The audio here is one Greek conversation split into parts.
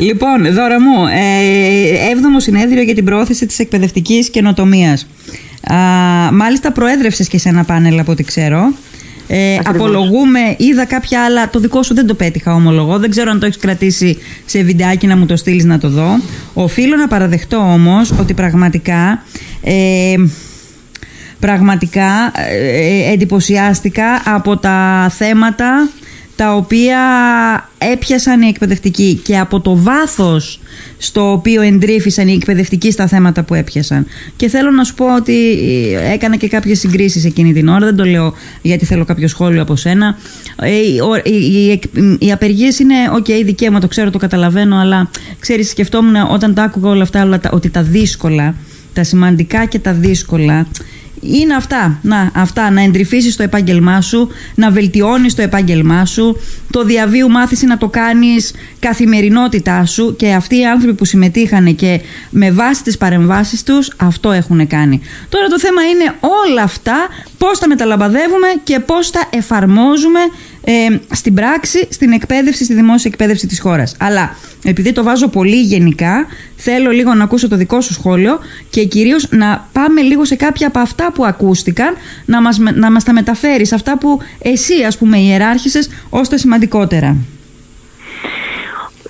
Λοιπόν, δώρα μου, ε, έβδομο συνέδριο για την προώθηση της εκπαιδευτικής καινοτομίας. Α, μάλιστα προέδρευσες και σε ένα πάνελ από ό,τι ξέρω. Ε, απολογούμε, είδα κάποια άλλα. Το δικό σου δεν το πέτυχα, ομολογώ. Δεν ξέρω αν το έχεις κρατήσει σε βιντεάκι να μου το στείλεις να το δω. Οφείλω να παραδεχτώ όμως ότι πραγματικά. Ε, πραγματικά ε, εντυπωσιάστηκα από τα θέματα τα οποία έπιασαν οι εκπαιδευτικοί και από το βάθος στο οποίο εντρύφησαν οι εκπαιδευτικοί στα θέματα που έπιασαν. Και θέλω να σου πω ότι έκανα και κάποιες συγκρίσεις εκείνη την ώρα, δεν το λέω γιατί θέλω κάποιο σχόλιο από σένα. Ε, οι, οι απεργίες είναι, OK, okay, δικαίωμα, το ξέρω, το καταλαβαίνω, αλλά ξέρεις, σκεφτόμουν όταν τα άκουγα όλα αυτά, ότι τα δύσκολα, τα σημαντικά και τα δύσκολα είναι αυτά. Να, αυτά. Να εντρυφήσεις το επάγγελμά σου, να βελτιώνεις το επάγγελμά σου, το διαβίου μάθηση να το κάνεις καθημερινότητά σου και αυτοί οι άνθρωποι που συμμετείχαν και με βάση τις παρεμβάσεις τους αυτό έχουν κάνει. Τώρα το θέμα είναι όλα αυτά πώς τα μεταλαμπαδεύουμε και πώς τα εφαρμόζουμε ε, στην πράξη, στην εκπαίδευση, στη δημόσια εκπαίδευση της χώρας. Αλλά επειδή το βάζω πολύ γενικά, θέλω λίγο να ακούσω το δικό σου σχόλιο και κυρίως να πάμε λίγο σε κάποια από αυτά που ακούστηκαν, να μας, να μας τα μεταφέρεις, αυτά που εσύ ας πούμε ιεράρχησες ως τα σημαντικότερα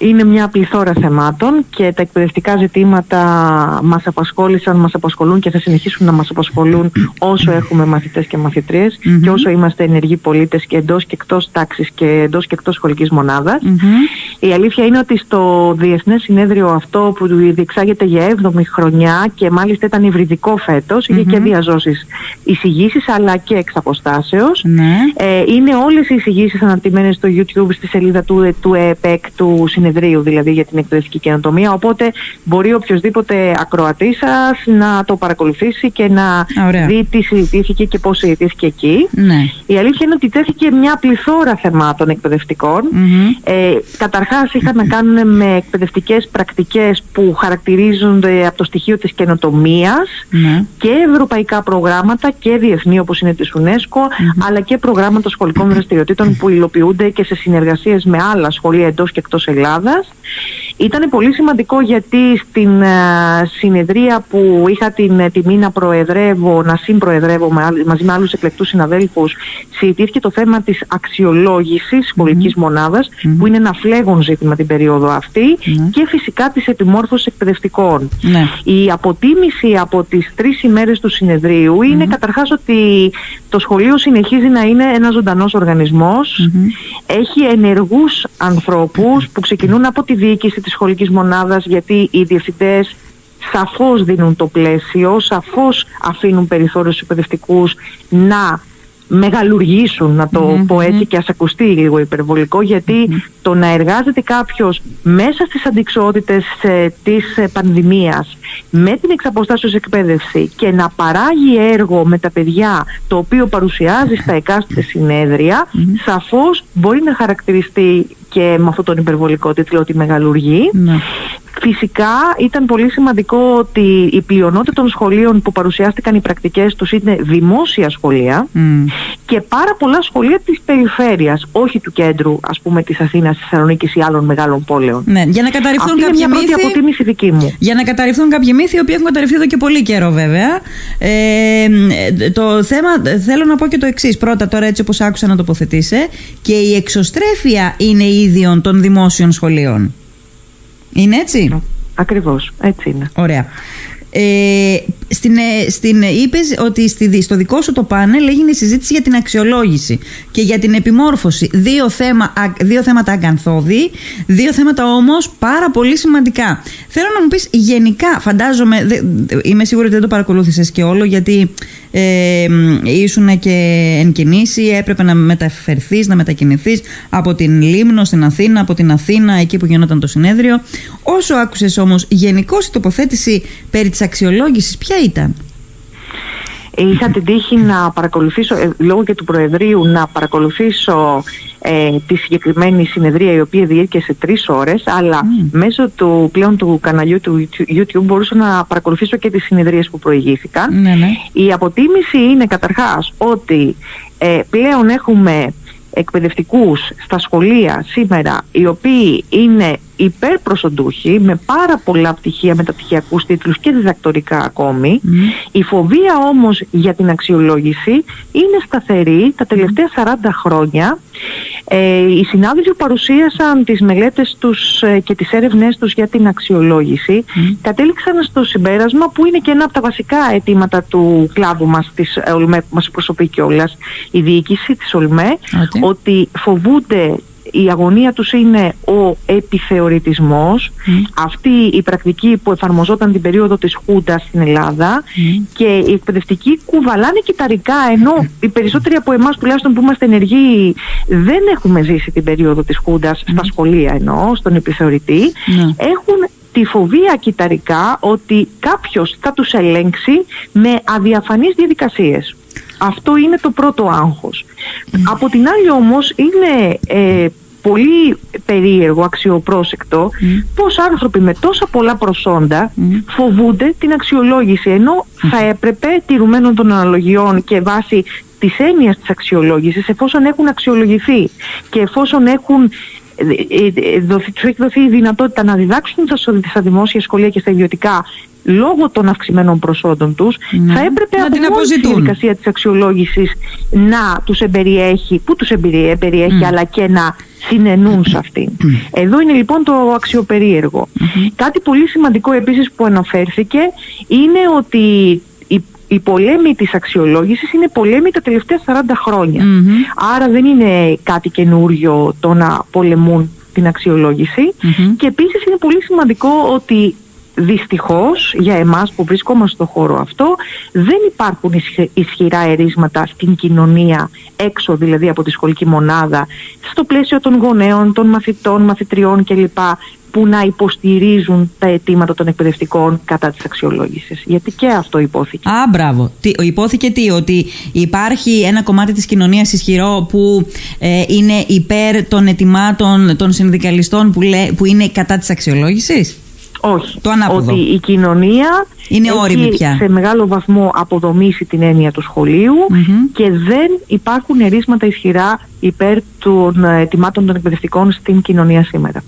είναι μια πληθώρα θεμάτων και τα εκπαιδευτικά ζητήματα μας απασχόλησαν, μας απασχολούν και θα συνεχίσουν να μας απασχολούν όσο έχουμε μαθητές και μαθητριες και όσο είμαστε ενεργοί πολίτες και εντός και εκτός τάξης και εντός και εκτός σχολικής Η αλήθεια είναι ότι στο Διεθνές Συνέδριο αυτό που διεξάγεται για 7η χρονιά και μάλιστα ήταν υβριδικό φέτος, είχε και διαζώσεις εισηγήσεις αλλά και εξ αποστάσεως. Ναι. Ε, είναι όλες οι εισηγήσεις αναρτημένες στο YouTube στη σελίδα του, του ΕΠΕΚ του Συνεδρίου συνεδρίου δηλαδή για την εκπαιδευτική καινοτομία. Οπότε μπορεί οποιοδήποτε ακροατής σας να το παρακολουθήσει και να δει τι συζητήθηκε και πώς συζητήθηκε εκεί. Ναι. Η αλήθεια είναι ότι τέθηκε μια πληθώρα θεμάτων εκπαιδευτικών. Mm-hmm. Ε, Καταρχάς είχαν να κάνουν με εκπαιδευτικές πρακτικές που χαρακτηρίζονται από το στοιχείο της καινοτομίας ναι. και ευρωπαϊκά προγράμματα και διεθνή όπως είναι της UNESCO, αλλά και προγράμματα σχολικών δραστηριοτήτων που υλοποιούνται και σε συνεργασίες με άλλα σχολεία εντός και εκτός Ελλάδα tablas Ήταν πολύ σημαντικό γιατί στην ε, συνεδρία που είχα την ε, τιμή να προεδρεύω, να συμπροεδρεύω μαζί με άλλους εκλεκτούς συναδέλφους, συζητήθηκε το θέμα της αξιολόγησης σχολικής μονάδας, που είναι ένα φλέγον ζήτημα την περίοδο αυτή, και φυσικά της επιμόρφωσης εκπαιδευτικών. Ναι. Η αποτίμηση από τις τρεις ημέρες του συνεδρίου είναι καταρχάς ότι το σχολείο συνεχίζει να είναι ένας ζωντανός έχει ενεργούς ανθρώπους που ξεκινούν από τη διοίκηση της σχολικής μονάδας γιατί οι διευθυντές σαφώς δίνουν το πλαίσιο, σαφώς αφήνουν περιθώριους εκπαιδευτικούς να μεγαλουργήσουν, να το πω έτσι και ας ακουστεί λίγο υπερβολικό, το να εργάζεται κάποιος μέσα στις αντικσότητες ε, της ε, πανδημίας με την εξαποστάσεως εκπαίδευση και να παράγει έργο με τα παιδιά το οποίο παρουσιάζει στα εκάστοτε συνέδρια, σαφώς μπορεί να χαρακτηριστεί και με αυτόν τον υπερβολικό τίτλο ότι μεγαλουργεί. Ναι. Φυσικά ήταν πολύ σημαντικό ότι η πλειονότητα των σχολείων που παρουσιάστηκαν οι πρακτικές τους είναι δημόσια σχολεία και πάρα πολλά σχολεία της περιφέρειας, όχι του κέντρου ας πούμε της Αθήνας, της Θεσσαλονίκης ή άλλων μεγάλων πόλεων. Ναι, για να καταρριφθούν Αυτή κάποια είναι μια μύθη. πρώτη αποτίμηση δική μου. Για να καταρριφθούν κάποιοι μύθοι, οι οποίοι έχουν καταρριφθεί εδώ και πολύ καιρό βέβαια. Ε, το θέμα, θέλω να πω και το εξής. Πρώτα, τώρα έτσι όπως άκουσα να τοποθετήσει, και η εξωστρέφεια είναι ίδιων των δημόσιων σχολείων. Είναι έτσι; Ακριβώς, έτσι είναι. Ωραία. Ε, στην, ε, στην, είπες ότι στη, στο δικό σου το πάνελ έγινε συζήτηση για την αξιολόγηση και για την επιμόρφωση. Δύο, θέμα, δύο θέματα αγκανθώδη, δύο θέματα όμως πάρα πολύ σημαντικά. Θέλω να μου πεις γενικά, φαντάζομαι, δε, είμαι σίγουρη ότι δεν το παρακολούθησες και όλο γιατί ε, ήσουν και εν κινήσει, έπρεπε να μεταφερθείς, να μετακινηθείς από την Λίμνο στην Αθήνα, από την Αθήνα εκεί που γινόταν το συνέδριο. Όσο άκουσες όμως γενικώς η τοποθέτηση περί της αξιολόγησης, ποια ήταν; Είχα την τύχη να παρακολουθήσω, ε, λόγω και του Προεδρείου, να παρακολουθήσω ε, τη συγκεκριμένη συνεδρία η οποία διήρκεσε τρεις ώρες αλλά μέσω του πλέον του καναλιού του YouTube μπορούσα να παρακολουθήσω και τις συνεδρίες που προηγήθηκαν. Ναι, ναι. Η αποτίμηση είναι καταρχάς ότι ε, πλέον έχουμε εκπαιδευτικούς στα σχολεία σήμερα οι οποίοι είναι υπερπροσοντούχοι με πάρα πολλά πτυχία μεταπτυχιακούς τίτλους και διδακτορικά ακόμη. Η φοβία όμως για την αξιολόγηση είναι σταθερή τα τελευταία 40 χρόνια ε, οι συνάδελφοι που παρουσίασαν τις μελέτες τους ε, και τις έρευνές τους για την αξιολόγηση. Κατέληξαν στο συμπέρασμα που είναι και ένα από τα βασικά αιτήματα του κλάδου μας της ΟΛΜΕ που μας προσωπεί κιόλας η διοίκηση της ΟΛΜΕ ότι φοβούνται η αγωνία τους είναι ο επιθεωρητισμός, αυτή η πρακτική που εφαρμοζόταν την περίοδο της Χούντας στην Ελλάδα. Και οι εκπαιδευτικοί κουβαλάνε κυταρικά ενώ οι περισσότεροι από εμάς τουλάχιστον που είμαστε ενεργοί δεν έχουμε ζήσει την περίοδο της Χούντας στα σχολεία εννοώ, στον επιθεωρητή, ναι. έχουν τη φοβία κυταρικά ότι κάποιος θα τους ελέγξει με αδιαφανείς διαδικασίες. Αυτό είναι το πρώτο άγχος. Από την άλλη όμως είναι ε, πολύ περίεργο, αξιοπρόσεκτο mm. πως άνθρωποι με τόσα πολλά προσόντα φοβούνται την αξιολόγηση ενώ θα έπρεπε τηρουμένων των αναλογιών και βάσει της έννοιας της αξιολόγησης εφόσον έχουν αξιολογηθεί και εφόσον έχουν ε, ε, δοθεί, τους έχει δοθεί η δυνατότητα να διδάξουν στα δημόσια σχολεία και στα ιδιωτικά λόγω των αυξημένων προσόντων τους ναι. θα έπρεπε να από μόνη τη διαδικασία της αξιολόγησης να τους εμπεριέχει, που τους εμπεριέχει αλλά και να συνενούν σε αυτήν. Εδώ είναι λοιπόν το αξιοπερίεργο. Κάτι πολύ σημαντικό επίσης που αναφέρθηκε είναι ότι η, η πολέμη της αξιολόγησης είναι πολέμη τα τελευταία 40 χρόνια. Άρα δεν είναι κάτι καινούριο το να πολεμούν την αξιολόγηση. Και επίσης είναι πολύ σημαντικό ότι Δυστυχώς για εμάς που βρισκόμαστε στο χώρο αυτό δεν υπάρχουν ισχυρά ερίσματα στην κοινωνία έξω δηλαδή από τη σχολική μονάδα στο πλαίσιο των γονέων, των μαθητών, μαθητριών κλπ που να υποστηρίζουν τα αιτήματα των εκπαιδευτικών κατά της αξιολόγησης. Γιατί και αυτό υπόθηκε. Α, μπράβο. Τι, υπόθηκε τι, ότι υπάρχει ένα κομμάτι της κοινωνίας ισχυρό που ε, είναι υπέρ των αιτημάτων των συνδικαλιστών που, που είναι κατά της αξιολόγησης; Όχι. Το Ότι η κοινωνία είναι έχει πια. σε μεγάλο βαθμό αποδομήσει την έννοια του σχολειου και δεν υπάρχουν ερίσματα ισχυρά υπέρ των ετοιμάτων των εκπαιδευτικών στην κοινωνία σήμερα.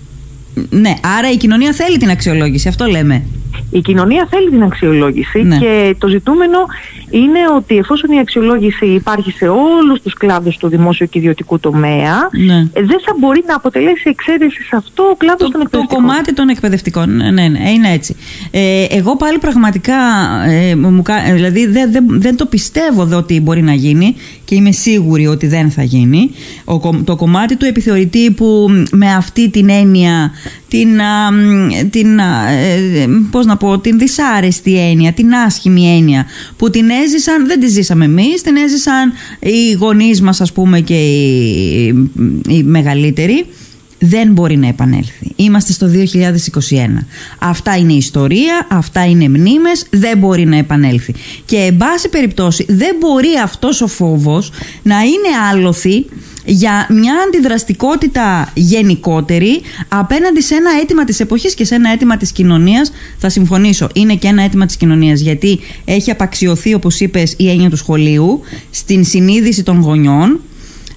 Ναι, άρα η κοινωνία θέλει την αξιολόγηση, αυτό λέμε. Η κοινωνία θέλει την αξιολόγηση ναι. και το ζητούμενο είναι ότι εφόσον η αξιολόγηση υπάρχει σε όλους τους κλάδους του δημόσιου και ιδιωτικού τομέα, ναι. Ε, δεν θα μπορεί να αποτελέσει εξαίρεση σε αυτό ο κλάδος των εκπαιδευτικών. Το κομμάτι των εκπαιδευτικών, ναι, ναι, ναι είναι έτσι. Ε, εγώ πάλι πραγματικά, ε, μου, δηλαδή δεν, δεν, δεν το πιστεύω δε ότι μπορεί να γίνει και είμαι σίγουρη ότι δεν θα γίνει. Ο, το κομμάτι του επιθεωρητή που με αυτή την έννοια, την, την, ε, πώς να πω, την δυσάρεστη έννοια, την άσχημη έννοια που την έζησαν, δεν τη ζήσαμε εμείς, την έζησαν οι γονείς μας ας πούμε και οι, οι μεγαλύτεροι δεν μπορεί να επανέλθει. Είμαστε στο 2021. Αυτά είναι ιστορία, αυτά είναι μνήμες, δεν μπορεί να επανέλθει. Και εν πάση περιπτώσει δεν μπορεί αυτός ο φόβος να είναι άλοθη για μια αντιδραστικότητα γενικότερη απέναντι σε ένα αίτημα της εποχής και σε ένα αίτημα της κοινωνίας θα συμφωνήσω, είναι και ένα αίτημα της κοινωνίας γιατί έχει απαξιωθεί όπως είπες η έννοια του σχολείου στην συνείδηση των γονιών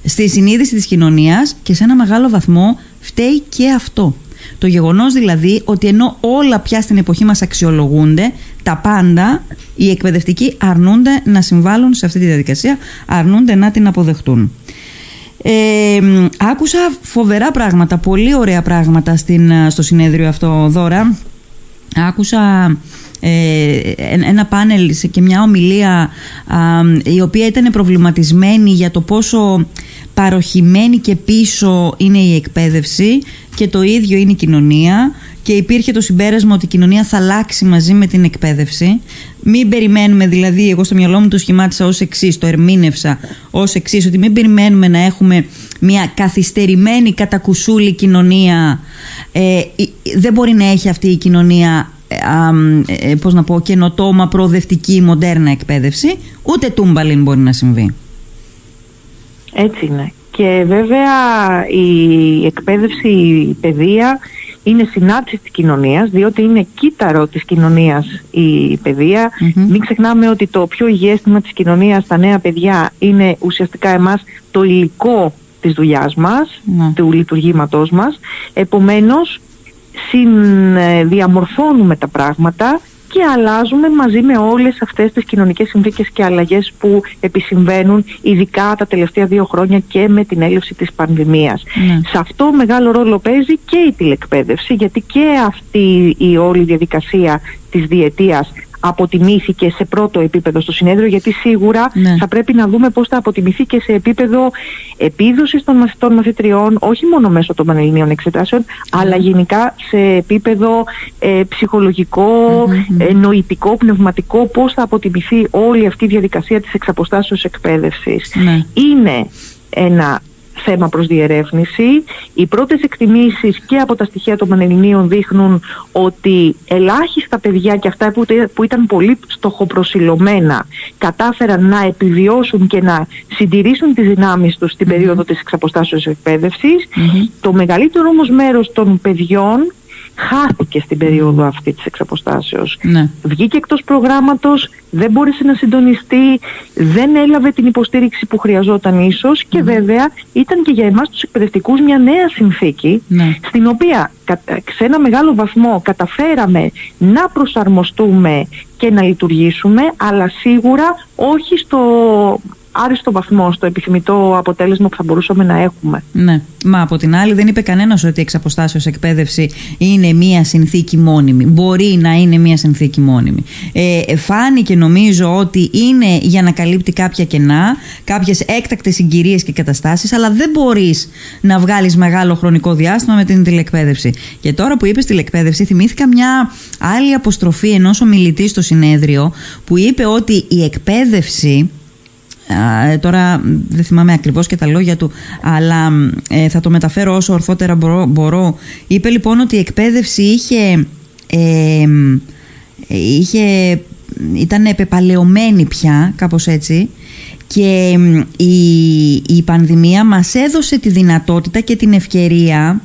στη συνείδηση της κοινωνίας και σε ένα μεγάλο βαθμό φταίει και αυτό. Το γεγονός δηλαδή ότι ενώ όλα πια στην εποχή μας αξιολογούνται, τα πάντα, οι εκπαιδευτικοί αρνούνται να συμβάλλουν σε αυτή τη διαδικασία, αρνούνται να την αποδεχτούν. Ε, άκουσα φοβερά πράγματα, πολύ ωραία πράγματα στην, στο συνέδριο αυτό δώρα. Άκουσα ε, ένα πάνελ και μια ομιλία η οποία ήταν προβληματισμένη για το πόσο παροχημένη και πίσω είναι η εκπαίδευση και το ίδιο είναι η κοινωνία και υπήρχε το συμπέρασμα ότι η κοινωνία θα αλλάξει μαζί με την εκπαίδευση. Μην περιμένουμε, δηλαδή, εγώ στο μυαλό μου το σχημάτισα ως εξής, το ερμήνευσα ως εξής, ότι μην περιμένουμε να έχουμε μια καθυστερημένη κατακουσούλη κοινωνία. Ε, δεν μπορεί να έχει αυτή η κοινωνία ε, ε, πώς να πω, καινοτόμα, προοδευτική, μοντέρνα εκπαίδευση, ούτε τούμπαλιν μπορεί να συμβεί. Έτσι είναι. Και βέβαια η εκπαίδευση, η παιδεία είναι συνάρτηση της κοινωνίας, διότι είναι κύτταρο της κοινωνίας η παιδεια Μην ξεχνάμε ότι το πιο υγιέστημα της κοινωνίας στα νέα παιδιά είναι ουσιαστικά εμάς το υλικό της δουλειάς μας, ναι. του λειτουργήματός μας. Επομένως, συνδιαμορφώνουμε τα πράγματα και αλλάζουμε μαζί με όλες αυτές τις κοινωνικές συνθήκες και αλλαγές που επισυμβαίνουν ειδικά τα τελευταία δύο χρόνια και με την έλευση της πανδημίας. Ναι. Σε αυτό μεγάλο ρόλο παίζει και η τηλεκπαίδευση γιατί και αυτή η όλη διαδικασία της διετίας αποτιμήθηκε σε πρώτο επίπεδο στο συνέδριο γιατί σίγουρα ναι. θα πρέπει να δούμε πώς θα αποτιμηθεί και σε επίπεδο επίδοσης των μαθητών μαθητριών όχι μόνο μέσω των πανελληνίων εξετάσεων αλλά γενικά σε επίπεδο ε, ψυχολογικο ε, νοητικό, πνευματικό πώς θα αποτιμηθεί όλη αυτή η διαδικασία της εξαποστάσεως εκπαίδευσης. Ναι. Είναι ένα θέμα προς διερεύνηση. Οι πρώτες εκτιμήσεις και από τα στοιχεία των Πανελληνίων δείχνουν ότι ελάχιστα παιδιά και αυτά που ήταν πολύ στοχοπροσιλωμένα κατάφεραν να επιβιώσουν και να συντηρήσουν τις δυνάμεις τους στην περίοδο της εξαποστάσεως Το μεγαλύτερο όμως μέρος των παιδιών χάθηκε στην περίοδο αυτή της εξαποστάσεως. Ναι. Βγήκε εκτός προγράμματος, δεν μπόρεσε να συντονιστεί, δεν έλαβε την υποστήριξη που χρειαζόταν ίσως και βέβαια ήταν και για εμάς τους εκπαιδευτικούς μια νέα συνθήκη ναι. στην οποία σε ένα μεγάλο βαθμό καταφέραμε να προσαρμοστούμε και να λειτουργήσουμε αλλά σίγουρα όχι στο άριστο βαθμό στο επιθυμητό αποτέλεσμα που θα μπορούσαμε να έχουμε. Ναι. Μα από την άλλη, δεν είπε κανένας ότι η εξαποστάσεω εκπαίδευση είναι μία συνθήκη μόνιμη. Μπορεί να είναι μία συνθήκη μόνιμη. Ε, φάνηκε νομίζω ότι είναι για να καλύπτει κάποια κενά, κάποιες έκτακτες συγκυρίες και καταστάσεις, αλλά δεν μπορείς να βγάλεις μεγάλο χρονικό διάστημα με την τηλεκπαίδευση. Και τώρα που είπες τηλεκπαίδευση, θυμήθηκα μια άλλη αποστροφή ενός ομιλητή στο συνέδριο που είπε ότι η εκπαίδευση ε, τώρα δεν θυμάμαι ακριβώς και τα λόγια του αλλά ε, θα το μεταφέρω όσο ορθότερα μπορώ, μπορώ. είπε λοιπόν ότι η εκπαίδευση είχε, ε, είχε ήταν επεπαλαιωμένη πια κάπως έτσι και η, η πανδημία μας έδωσε τη δυνατότητα και την ευκαιρία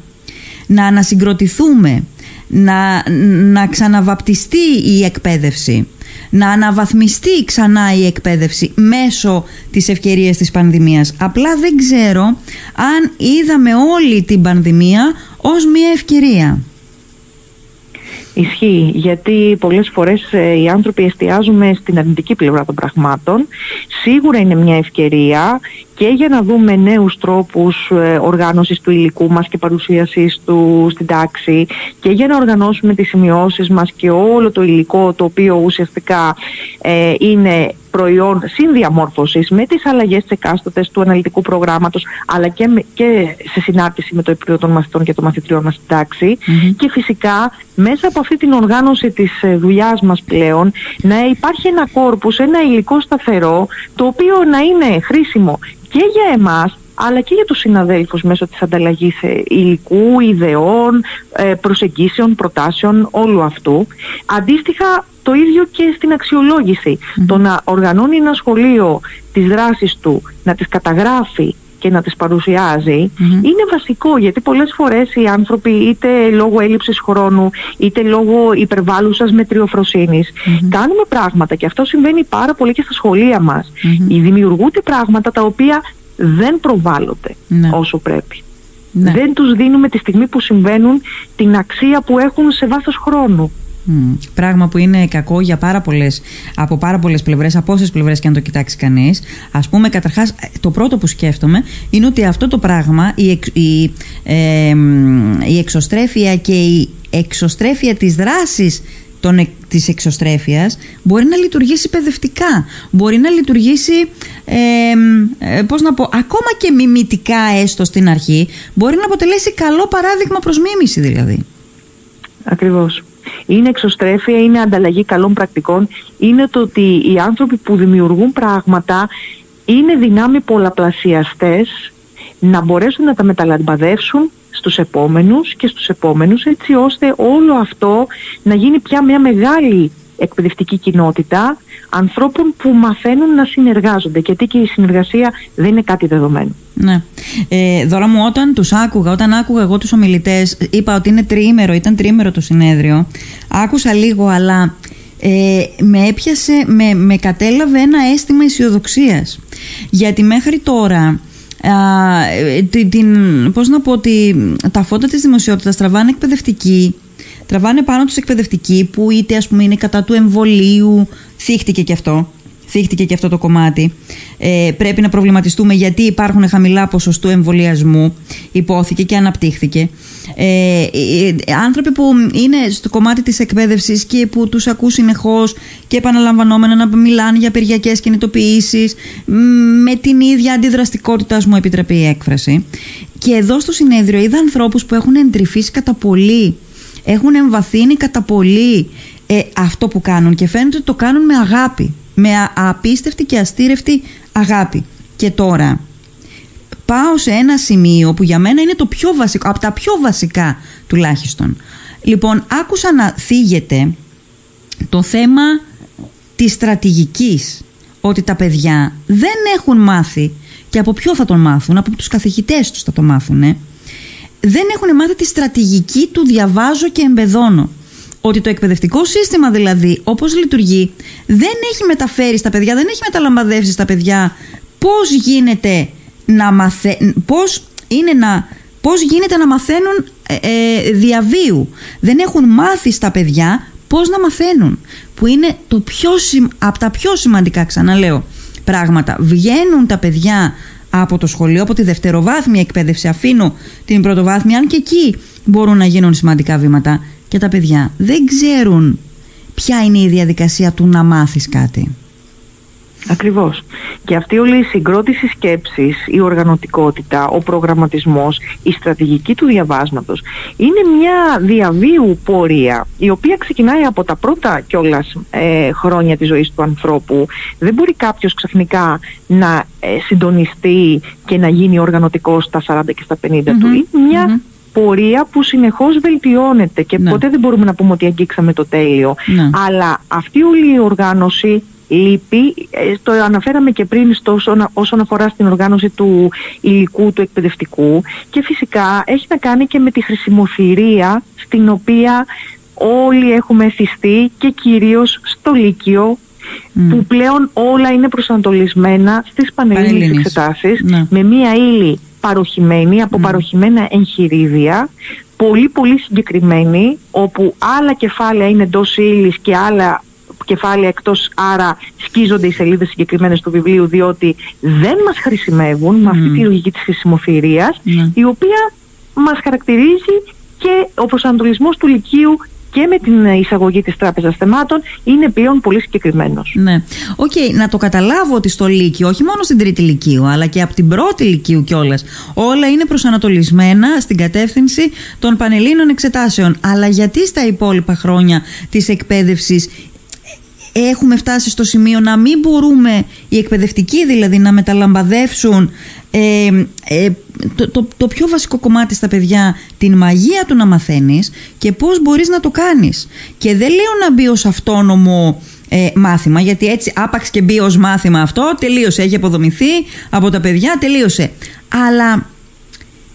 να ανασυγκροτηθούμε να, να ξαναβαπτιστεί η εκπαίδευση να αναβαθμιστεί ξανά η εκπαίδευση μέσω της ευκαιρίας της πανδημίας. Απλά δεν ξέρω αν είδαμε όλη την πανδημία ως μια ευκαιρία. Ισχύει, γιατί πολλές φορές ε, οι άνθρωποι εστιάζουμε στην αρνητική πλευρά των πραγμάτων. Σίγουρα είναι μια ευκαιρία και για να δούμε νέους τρόπους ε, οργάνωσης του υλικού μας και παρουσίασης του στην τάξη και για να οργανώσουμε τις σημειώσεις μας και όλο το υλικό το οποίο ουσιαστικά ε, είναι προϊόν συνδιαμόρφωσης με τις αλλαγές της εκάστοτες του αναλυτικού προγράμματος αλλά και, και σε συνάρτηση με το επίπεδο των μαθητών και των μαθητριών μας στην ταξη και φυσικά μέσα από αυτή την οργάνωση της ε, δουλειάς μας πλέον να υπάρχει ένα κόρπους, ένα υλικό σταθερό το οποίο να είναι χρήσιμο και για εμάς αλλά και για τους συναδέλφους μέσω της ανταλλαγής ε, υλικού, ιδεών, ε, προσεγγίσεων, προτάσεων, όλου αυτού. Αντίστοιχα το ίδιο και στην αξιολόγηση. Το να οργανώνει ένα σχολείο τις δράσεις του, να τις καταγράφει και να τις παρουσιαζει είναι βασικό γιατί πολλές φορές οι άνθρωποι είτε λόγω έλλειψης χρόνου είτε λόγω υπερβάλλουσας μετριοφροσύνης κάνουμε πράγματα και αυτό συμβαίνει πάρα πολύ και στα σχολεία μας. Δημιουργούνται πράγματα τα οποία δεν προβάλλονται ναι. όσο πρέπει. Ναι. Δεν τους δίνουμε τη στιγμή που συμβαίνουν την αξία που έχουν σε βάθος χρόνου. Πράγμα που είναι κακό για πάρα πολλές, από πάρα πολλές πλευρές, από όσες πλευρές και αν το κοιτάξει κανείς. Α πούμε, καταρχάς, το πρώτο που σκέφτομαι είναι ότι αυτό το πράγμα, η, η, η εξωστρέφεια και η εξωστρέφεια της δράσης των, της εξωστρέφειας μπορεί να λειτουργήσει παιδευτικά, μπορεί να λειτουργήσει, ε, πώς να πω, ακόμα και μιμητικά έστω στην αρχή, μπορεί να αποτελέσει καλό παράδειγμα προς μίμηση δηλαδή. Ακριβώς. Είναι εξωστρέφεια, είναι ανταλλαγή καλών πρακτικών, είναι το ότι οι άνθρωποι που δημιουργούν πράγματα είναι δυνάμει πολλαπλασιαστές να μπορέσουν να τα μεταλαμπαδεύσουν στους επόμενους και στους επόμενους έτσι ώστε όλο αυτό να γίνει πια μια μεγάλη εκπαιδευτική κοινότητα ανθρώπων που μαθαίνουν να συνεργάζονται γιατί και η συνεργασία δεν είναι κάτι δεδομένο. Ναι. Ε, δώρα μου όταν τους άκουγα, όταν άκουγα εγώ τους ομιλητές είπα ότι είναι τριήμερο, ήταν τριήμερο το συνέδριο άκουσα λίγο αλλά ε, με έπιασε, με, με κατέλαβε ένα αίσθημα αισιοδοξίας. γιατί μέχρι τώρα την, πώς να πω ότι τα φώτα της δημοσιότητας τραβάνε εκπαιδευτικοί τραβάνε πάνω τους εκπαιδευτικοί που είτε ας πούμε είναι κατά του εμβολίου θύχτηκε και αυτό θύχτηκε και αυτό το κομμάτι. Ε, πρέπει να προβληματιστούμε γιατί υπάρχουν χαμηλά ποσοστού εμβολιασμού, υπόθηκε και αναπτύχθηκε. Ε, ε, άνθρωποι που είναι στο κομμάτι της εκπαίδευσης και που τους ακούς συνεχώς και επαναλαμβανόμενα να μιλάνε για περιακές κινητοποιήσεις με την ίδια αντιδραστικότητα, μου επιτρέπει η έκφραση. Και εδώ στο συνέδριο είδα ανθρώπους που έχουν εντρυφήσει κατά πολύ, έχουν εμβαθύνει κατά πολύ ε, αυτό που κάνουν και φαίνεται ότι το κάνουν με αγάπη με απίστευτη και αστήρευτη αγάπη. Και τώρα πάω σε ένα σημείο που για μένα είναι το πιο βασικό, από τα πιο βασικά τουλάχιστον. Λοιπόν, άκουσα να θίγεται το θέμα της στρατηγικής, ότι τα παιδιά δεν έχουν μάθει και από ποιο θα τον μάθουν, από τους καθηγητές τους θα το μάθουν, δεν έχουν μάθει τη στρατηγική του διαβάζω και εμπεδώνω. Ότι το εκπαιδευτικό σύστημα δηλαδή όπως λειτουργεί δεν έχει μεταφέρει στα παιδιά, δεν έχει μεταλαμπαδεύσει στα παιδιά πώς γίνεται να, μαθε... πώς είναι να... Πώς γίνεται να μαθαίνουν ε, ε, διαβίου. Δεν έχουν μάθει στα παιδιά πώς να μαθαίνουν. Που είναι το πιο, από τα πιο σημαντικά, ξαναλέω, πράγματα. Βγαίνουν τα παιδιά από το σχολείο, από τη δευτεροβάθμια εκπαίδευση. Αφήνω την πρωτοβάθμια, αν και εκεί μπορούν να γίνουν σημαντικά βήματα και τα παιδιά δεν ξέρουν ποια είναι η διαδικασία του να μάθεις κάτι. Ακριβώς. Και αυτή όλη η συγκρότηση σκέψης, η οργανωτικότητα, ο προγραμματισμός, η στρατηγική του διαβάσματος είναι μια διαβίου πορεία η οποία ξεκινάει από τα πρώτα κιόλας ε, χρόνια της ζωής του ανθρώπου. Δεν μπορεί κάποιος ξαφνικά να ε, συντονιστεί και να γίνει οργανωτικός στα 40 και στα 50 του. Είναι μια πορεία που συνεχώς βελτιώνεται και ναι. ποτέ δεν μπορούμε να πούμε ότι αγγίξαμε το τέλειο. Ναι. Αλλά αυτή όλη η οργάνωση λείπει, ε, το αναφέραμε και πριν στο, όσον αφορά στην οργάνωση του υλικού, του εκπαιδευτικού και φυσικά έχει να κάνει και με τη χρησιμοθυρία στην οποία όλοι έχουμε εθιστεί και κυρίως στο Λύκειο που πλέον όλα είναι προσανατολισμένα στις πανελλήνιες εξετάσεις ναι. με μία ύλη παροχημένη από παροχημένα εγχειρίδια πολύ πολύ συγκεκριμένη όπου άλλα κεφάλαια είναι εντός ύλης και άλλα κεφάλαια εκτός άρα σκίζονται οι σελίδες συγκεκριμένες του βιβλίου διότι δεν μας χρησιμεύουν με αυτή τη λογική της χρησιμοθηρίας ναι. η οποία μας χαρακτηρίζει και ο προσανατολισμός του Λυκείου και με την εισαγωγή της Τράπεζας Θεμάτων είναι πλέον πολύ συγκεκριμένος. Ναι. OK, okay, να το καταλάβω ότι στο Λύκειο, όχι μόνο στην Τρίτη Λυκείου, αλλά και από την Πρώτη Λυκείου κιόλας, όλα είναι προσανατολισμένα στην κατεύθυνση των πανελληνίων εξετάσεων. Αλλά γιατί στα υπόλοιπα χρόνια της εκπαίδευσης έχουμε φτάσει στο σημείο να μην μπορούμε οι εκπαιδευτικοί δηλαδή να μεταλαμπαδεύσουν ε, ε, το, το, το, πιο βασικό κομμάτι στα παιδιά την μαγεία του να μαθαίνεις και πώς μπορείς να το κάνεις και δεν λέω να μπει ως αυτόνομο ε, μάθημα γιατί έτσι άπαξ και μπει ως μάθημα αυτό τελείωσε, έχει αποδομηθεί από τα παιδιά, τελείωσε αλλά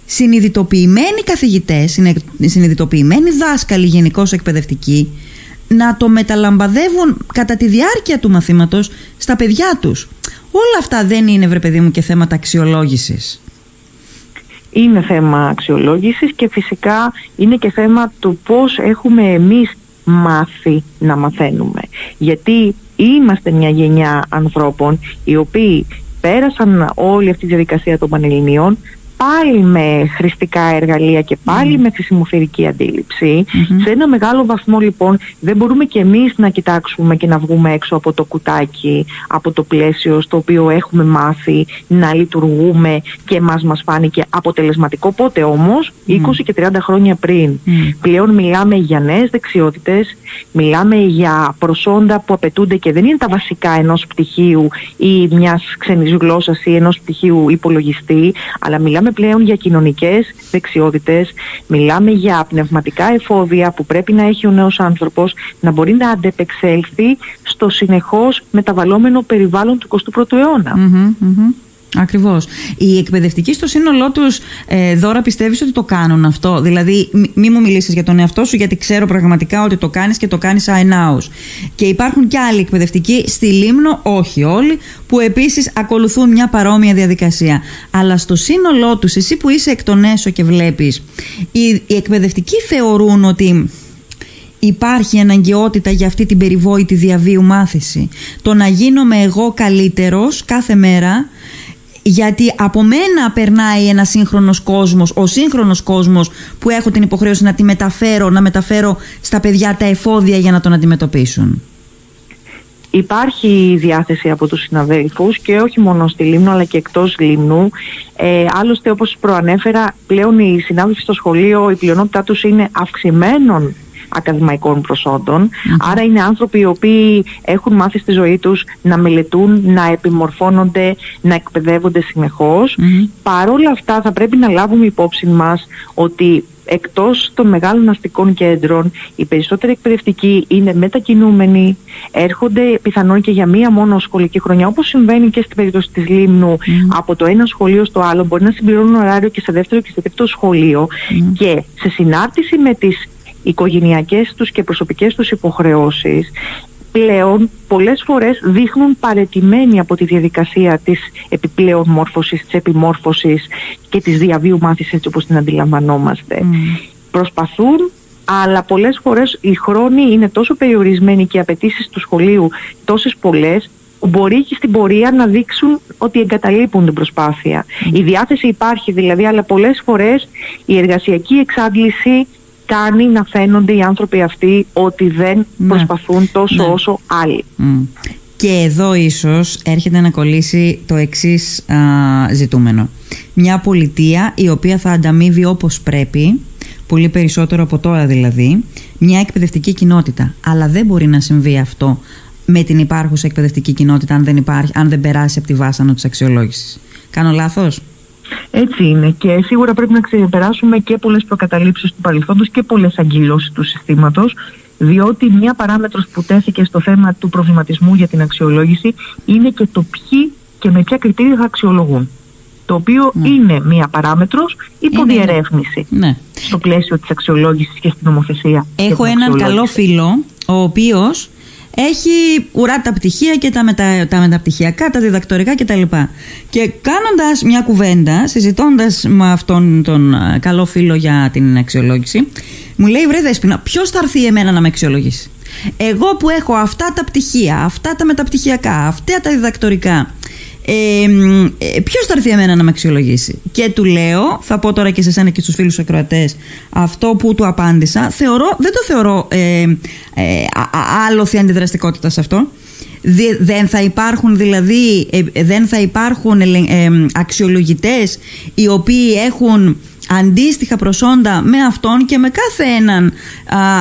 συνειδητοποιημένοι καθηγητές συνειδητοποιημένοι δάσκαλοι γενικώς εκπαιδευτικοί να το μεταλαμπαδεύουν κατά τη διάρκεια του μαθήματος στα παιδιά τους. Όλα αυτά δεν είναι, βρε παιδί μου, και θέματα αξιολόγησης. Είναι θέμα αξιολόγησης και φυσικά είναι και θέμα του πώς έχουμε εμείς μάθει να μαθαίνουμε. Γιατί είμαστε μια γενιά ανθρώπων οι οποίοι πέρασαν όλη αυτή τη διαδικασία των Πανελληνίων, πάλι με χρηστικά εργαλεία και πάλι με χρησιμοφερική Σε ένα μεγάλο βαθμό λοιπόν δεν μπορούμε και εμείς να κοιτάξουμε και να βγούμε έξω από το κουτάκι, από το πλαίσιο στο οποίο έχουμε μάθει να λειτουργούμε και μας μας φάνηκε αποτελεσματικό. Πότε όμως, 20 και 30 χρόνια πριν. Πλέον μιλάμε για νέες δεξιότητες, μιλάμε για προσόντα που απαιτούνται και δεν είναι τα βασικά ενός πτυχίου ή μιας ξένης γλώσσας ή ενός πτυχίου υπολογιστή, αλλά μιλάμε μιλάμε πλέον για κοινωνικές δεξιότητες, μιλάμε για πνευματικά εφόδια που πρέπει να έχει ο νέος άνθρωπος να μπορεί να αντεπεξέλθει στο συνεχώς μεταβαλλόμενο περιβάλλον του 21ου αιώνα. Ακριβώς. Οι εκπαιδευτικοί στο σύνολό τους ε, δώρα πιστεύεις ότι το κάνουν αυτό; Δηλαδή μη, μου μιλήσεις για τον εαυτό σου γιατί ξέρω πραγματικά ότι το κάνεις και το κάνεις αενάους. Και υπάρχουν και άλλοι εκπαιδευτικοί στη Λίμνο, όχι όλοι, που επίσης ακολουθούν μια παρόμοια διαδικασία. Αλλά στο σύνολό τους, εσύ που είσαι εκ των έσω και βλέπεις, οι, οι εκπαιδευτικοί θεωρούν ότι υπάρχει αναγκαιότητα για αυτή την περιβόητη διαβίου μάθηση; Το να γίνομαι εγώ καλύτερος κάθε μέρα γιατί από μένα περνάει ένα σύγχρονος κόσμος, ο σύγχρονος κόσμος που έχω την υποχρέωση να τη μεταφέρω, να μεταφέρω στα παιδιά τα εφόδια για να τον αντιμετωπίσουν. Υπάρχει διάθεση από τους συναδέλφους και όχι μόνο στη Λίμνο αλλά και εκτός Λίμνου. Ε, άλλωστε όπως προανέφερα πλέον οι συνάδελφοι στο σχολείο η πλειονότητά τους είναι αυξημένων ακαδημαϊκών Άρα είναι άνθρωποι οι οποίοι έχουν μάθει στη ζωή τους να μελετούν, να επιμορφώνονται, να εκπαιδεύονται συνεχώς. Mm-hmm. Παρόλα αυτά θα πρέπει να λάβουμε υπόψη μας ότι εκτός των μεγάλων αστικών κέντρων οι περισσότεροι εκπαιδευτικοί είναι μετακινούμενοι, έρχονται πιθανόν και για μία μόνο σχολική χρονιά όπως συμβαίνει και στην περίπτωση της Λίμνου. Από το ένα σχολείο στο άλλο μπορεί να συμπληρώνουν ωράριο και σε δεύτερο και σε τρίτο σχολείο. Και σε συνάρτηση με τις οικογενειακές τους και προσωπικές τους υποχρεώσεις πλέον πολλές φορές δείχνουν παρετημένοι από τη διαδικασία της επιπλέον μόρφωσης, της επιμόρφωσης και της διαβίου μάθησης έτσι όπως την αντιλαμβανόμαστε. Προσπαθούν αλλά πολλές φορές οι χρόνοι είναι τόσο περιορισμένοι και οι απαιτήσεις του σχολείου τόσες πολλές που μπορεί και στην πορεία να δείξουν ότι εγκαταλείπουν την προσπάθεια. Η διάθεση υπάρχει δηλαδή, αλλά πολλές φορές η εργασιακή εξάντληση κάνει να φαίνονται οι άνθρωποι αυτοί ότι δεν ναι. προσπαθούν τόσο ναι. όσο άλλοι. Και εδώ ίσως έρχεται να κολλήσει το εξής ζητούμενο. Μια πολιτεία η οποία θα ανταμείβει όπως πρέπει, πολύ περισσότερο από τώρα δηλαδή, μια εκπαιδευτική κοινότητα. Αλλά δεν μπορεί να συμβεί αυτό με την υπάρχουσα εκπαιδευτική κοινότητα αν δεν, υπάρχει, αν δεν περάσει από τη βάσανο της αξιολόγησης. Κάνω λάθος; Έτσι είναι και σίγουρα πρέπει να ξεπεράσουμε και πολλές προκαταλήψεις του παρελθόντος και πολλές αγκυλώσεις του συστήματος διότι μια παράμετρος που τέθηκε στο θέμα του προβληματισμού για την αξιολόγηση είναι και το ποιοι και με ποια κριτήρια θα αξιολογούν. Το οποίο ναι. είναι μια παράμετρος υποδιερεύνηση ναι. στο πλαίσιο της αξιολόγησης και στην νομοθεσία. Έχω έναν καλό φίλο, ο οποίος έχει ουρά τα πτυχία και τα, μετα, τα μεταπτυχιακά, τα διδακτορικά κτλ. Και κάνοντας μια κουβέντα, συζητώντας με αυτόν τον καλό φίλο για την αξιολόγηση, μου λέει: Βρε Δέσποινα, ποιος θα έρθει εμένα να με αξιολογήσει; Εγώ που έχω αυτά τα πτυχία, αυτά τα μεταπτυχιακά, αυτά τα διδακτορικά, ε, ε, Ποιος θα έρθει εμένα να με αξιολογήσει; Και του λέω, θα πω τώρα και σε εσένα και στους φίλους ακροατές, αυτό που του απάντησα, θεωρώ, δεν το θεωρώ ε, ε, άλοθη αντιδραστικότητα σε αυτό. Δεν θα υπάρχουν δηλαδή, ε, δεν θα υπάρχουν αξιολογητές οι οποίοι έχουν αντίστοιχα προσόντα με αυτόν και με κάθε έναν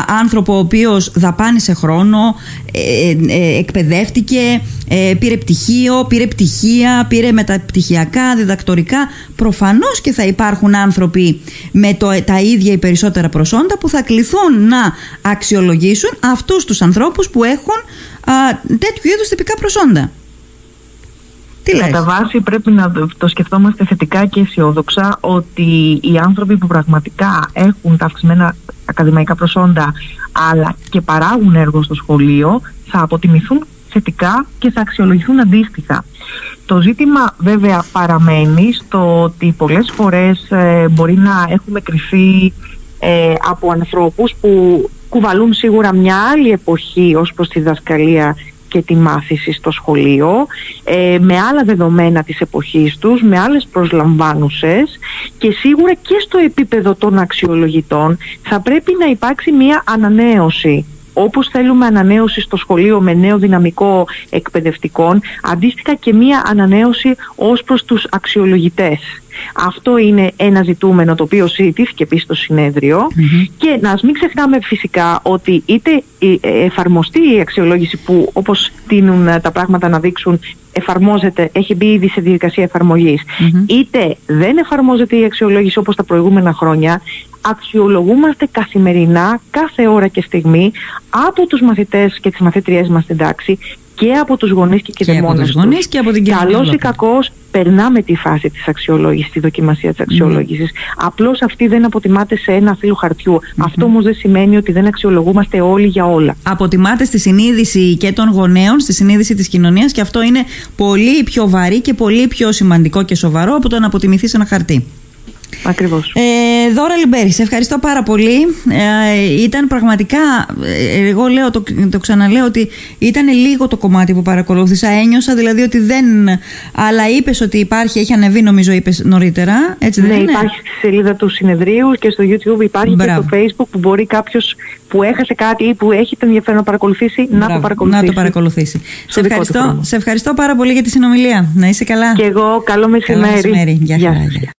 άνθρωπο ο οποίος δαπάνησε χρόνο, ε, ε, ε εκπαιδεύτηκε, ε, πήρε πτυχίο, πήρε πτυχία, πήρε μεταπτυχιακά, διδακτορικά. Προφανώς και θα υπάρχουν άνθρωποι με το, τα ίδια ή περισσότερα προσόντα που θα κληθούν να αξιολογήσουν αυτούς τους ανθρώπους που έχουν α, τέτοιου είδους τυπικά προσόντα. Τι Κατά βάση πρέπει να το σκεφτόμαστε θετικά και αισιόδοξα ότι οι άνθρωποι που πραγματικά έχουν τα αυξημένα ακαδημαϊκά προσόντα αλλά και παράγουν έργο στο σχολείο θα αποτιμηθούν θετικά και θα αξιολογηθούν αντίστοιχα. Το ζήτημα βέβαια παραμένει στο ότι πολλές φορές ε, μπορεί να έχουμε κρυφεί ε, από ανθρώπους που κουβαλούν σίγουρα μια άλλη εποχή ως προς τη δασκαλία και τη μάθηση στο σχολείο ε, με άλλα δεδομένα της εποχής τους, με άλλες προσλαμβάνουσες και σίγουρα και στο επίπεδο των αξιολογητών θα πρέπει να υπάρξει μια ανανέωση όπως θέλουμε ανανέωση στο σχολείο με νέο δυναμικό εκπαιδευτικών, αντίστοιχα και μία ανανέωση ως προς τους αξιολογητές. Αυτό είναι ένα ζητούμενο το οποίο συζητήθηκε επίσης στο συνεδριο και να μην ξεχνάμε φυσικά ότι είτε εφαρμοστεί η αξιολόγηση που όπως τείνουν τα πράγματα να δείξουν εφαρμόζεται, έχει μπει ήδη σε διαδικασία είτε δεν εφαρμόζεται η αξιολόγηση όπως τα προηγούμενα χρόνια αξιολογούμαστε καθημερινά, κάθε ώρα και στιγμή από τους μαθητές και τις μαθήτριές μας στην τάξη και από τους γονείς και, και, από τους γονείς και από την κοινωνία. Καλώς ή κακώς περνάμε τη φάση της αξιολόγησης, τη δοκιμασία της αξιολόγησης. Mm. Απλώς αυτή δεν αποτιμάται σε ένα φύλλο χαρτιού. Αυτό όμως δεν σημαίνει ότι δεν αξιολογούμαστε όλοι για όλα. Αποτιμάται στη συνείδηση και των γονέων, στη συνείδηση της κοινωνίας και αυτό είναι πολύ πιο βαρύ και πολύ πιο σημαντικό και σοβαρό από το να αποτιμηθεί σε ένα χαρτί. Ακριβώς. Ε, Δώρα Λιμπέρη, σε ευχαριστώ πάρα πολύ. Ε, ήταν πραγματικά, ε, εγώ λέω, το, το ξαναλέω ότι ήταν λίγο το κομμάτι που παρακολούθησα. Ένιωσα δηλαδή ότι δεν. Αλλά είπες ότι υπάρχει, έχει ανεβεί νομίζω, είπες νωρίτερα. Έτσι δεν ναι, είναι; υπάρχει στη σελίδα του συνεδρίου και στο YouTube υπάρχει και στο Facebook που μπορεί κάποιος που έχασε κάτι ή που έχει το ενδιαφέρον να παρακολουθήσει να το παρακολουθήσει. Να το παρακολουθήσει. Σε ευχαριστώ, σε ευχαριστώ πάρα πολύ για τη συνομιλία. Να είσαι καλά. Και εγώ, καλό μεσημέρι. Καλό μεσημέρι. Γεια, Γεια.